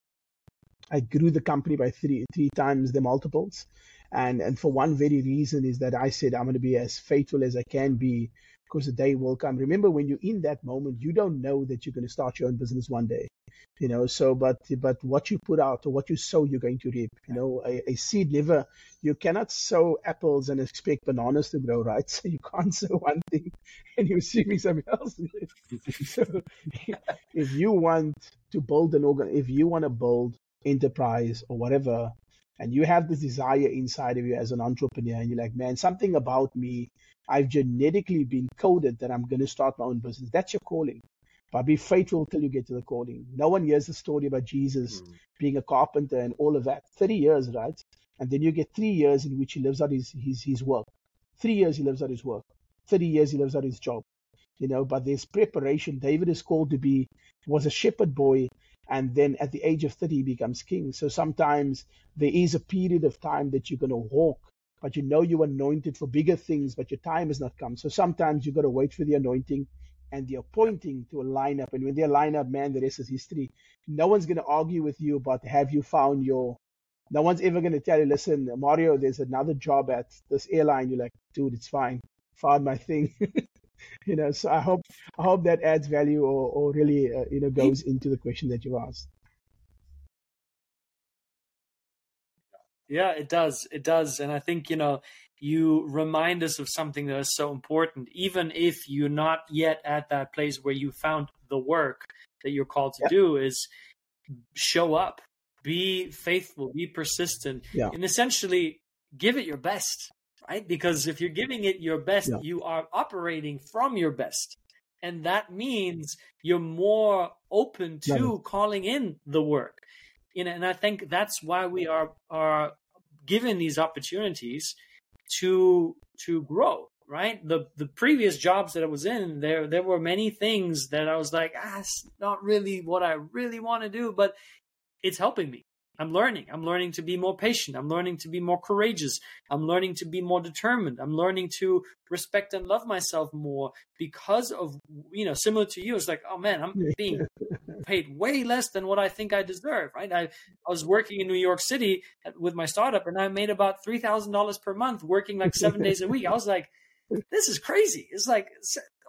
I grew the company by three three times the multiples. And and for one very reason is that I said I'm going to be as faithful as I can be because the day will come. Remember when you're in that moment, you don't know that you're going to start your own business one day. You know, so but but what you put out or what you sow, you're going to reap. You know, a, a seed never you cannot sow apples and expect bananas to grow, right? So you can't sow one thing and you're assuming something else. so if you want to build an organ, if you want to build enterprise or whatever, and you have this desire inside of you as an entrepreneur, and you're like, man, something about me, I've genetically been coded that I'm going to start my own business. That's your calling. But be faithful till you get to the calling. No one hears the story about Jesus mm. being a carpenter and all of that. 30 years, right? And then you get three years in which he lives out his, his, his work. Three years he lives out his work. 30 years he lives out his job. You know, but there's preparation. David is called to be, was a shepherd boy and then at the age of 30 he becomes king. So sometimes there is a period of time that you're going to walk, but you know you're anointed for bigger things, but your time has not come. So sometimes you've got to wait for the anointing and the appointing to line up. And when they line up, man, the rest is history. No one's going to argue with you about have you found your. No one's ever going to tell you, listen, Mario, there's another job at this airline. You're like, dude, it's fine. Found my thing. you know, so I hope I hope that adds value or, or really uh, you know goes into the question that you asked. Yeah, it does. It does. And I think, you know, you remind us of something that is so important, even if you're not yet at that place where you found the work that you're called to yeah. do, is show up, be faithful, be persistent, yeah. and essentially give it your best, right? Because if you're giving it your best, yeah. you are operating from your best. And that means you're more open to calling in the work you know, and I think that's why we are are given these opportunities to to grow. Right, the the previous jobs that I was in, there there were many things that I was like, ah, it's not really what I really want to do, but it's helping me. I'm learning. I'm learning to be more patient. I'm learning to be more courageous. I'm learning to be more determined. I'm learning to respect and love myself more because of, you know, similar to you. It's like, oh man, I'm being paid way less than what I think I deserve, right? I, I was working in New York City with my startup and I made about $3,000 per month working like seven days a week. I was like, this is crazy. It's like,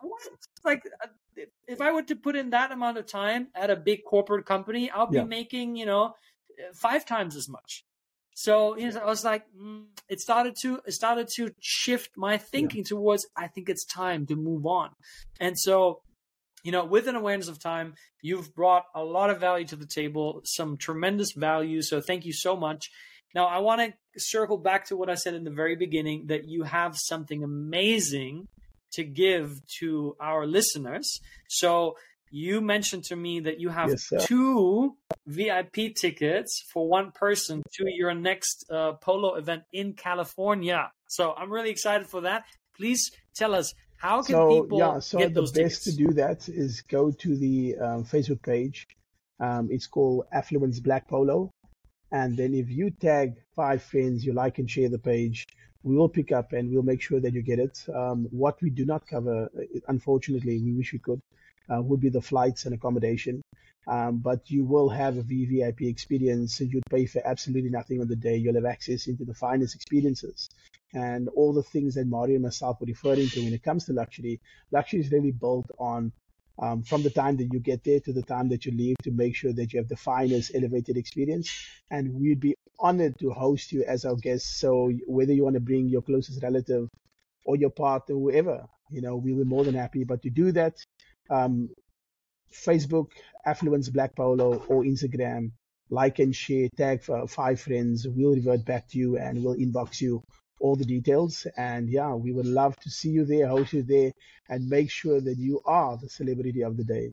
what? like, uh, if I were to put in that amount of time at a big corporate company, I'll be yeah. making, you know, five times as much. So you know, I was like, mm, it started to it started to shift my thinking yeah. towards I think it's time to move on. And so, you know, with an awareness of time, you've brought a lot of value to the table, some tremendous value. So thank you so much. Now I want to circle back to what I said in the very beginning that you have something amazing to give to our listeners. So you mentioned to me that you have yes, two VIP tickets for one person to your next uh, polo event in California. So I'm really excited for that. Please tell us how can so, people yeah, so get the those best tickets? to do that is go to the um, Facebook page. Um, it's called Affluence Black Polo. And then if you tag five friends, you like and share the page, we will pick up and we'll make sure that you get it. Um, what we do not cover, unfortunately, we wish we could, would be the flights and accommodation. Um, but you will have a VVIP experience. You'd pay for absolutely nothing on the day. You'll have access into the finest experiences and all the things that Mario and myself were referring to when it comes to luxury. Luxury is really built on um, from the time that you get there to the time that you leave to make sure that you have the finest elevated experience. And we'd be honored to host you as our guest. So whether you want to bring your closest relative or your partner, whoever, you know, we'll be more than happy. But to do that, um, Facebook, Affluence Black Polo, or Instagram, like and share, tag five friends. We'll revert back to you and we'll inbox you all the details. And yeah, we would love to see you there, host you there, and make sure that you are the celebrity of the day.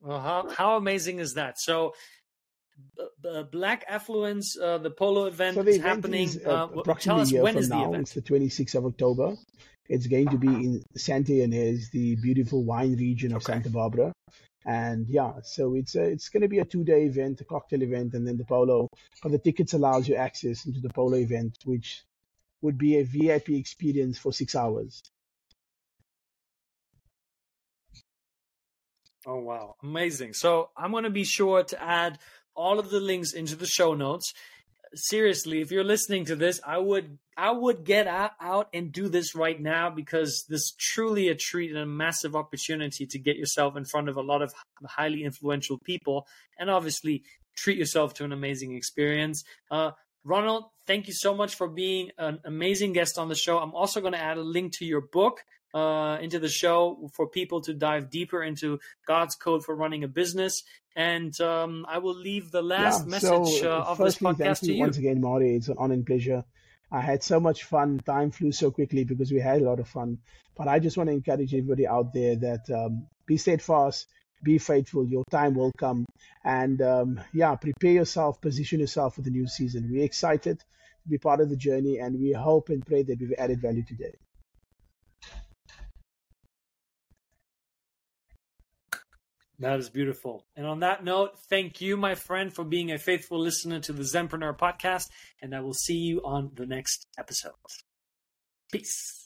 Well, how, how amazing is that? So, uh, Black Affluence, uh, the polo event so the is event happening. Is, uh, tell us when is now. the event? It's the 26th of October. It's going to be uh-huh. in Santa Ynez, the beautiful wine region of okay. Santa Barbara. And yeah, so it's a, it's going to be a two day event, a cocktail event, and then the polo. But the tickets allows you access into the polo event, which would be a VIP experience for six hours. Oh wow, amazing! So I'm going to be sure to add all of the links into the show notes seriously, if you're listening to this, I would I would get out, and do this right now because this truly a treat and a massive opportunity to get yourself in front of a lot of highly influential people and obviously treat yourself to an amazing experience. Uh, Ronald, thank you so much for being an amazing guest on the show. I'm also going to add a link to your book uh, into the show for people to dive deeper into God's code for running a business. And um, I will leave the last yeah, message so, uh, of this podcast to you. Once again, Mario, it's an honor and pleasure. I had so much fun. Time flew so quickly because we had a lot of fun. But I just want to encourage everybody out there that um, be steadfast, be faithful. Your time will come. And um, yeah, prepare yourself, position yourself for the new season. We're excited to be part of the journey, and we hope and pray that we've added value today. That is beautiful. And on that note, thank you, my friend, for being a faithful listener to the Zenpreneur podcast. And I will see you on the next episode. Peace.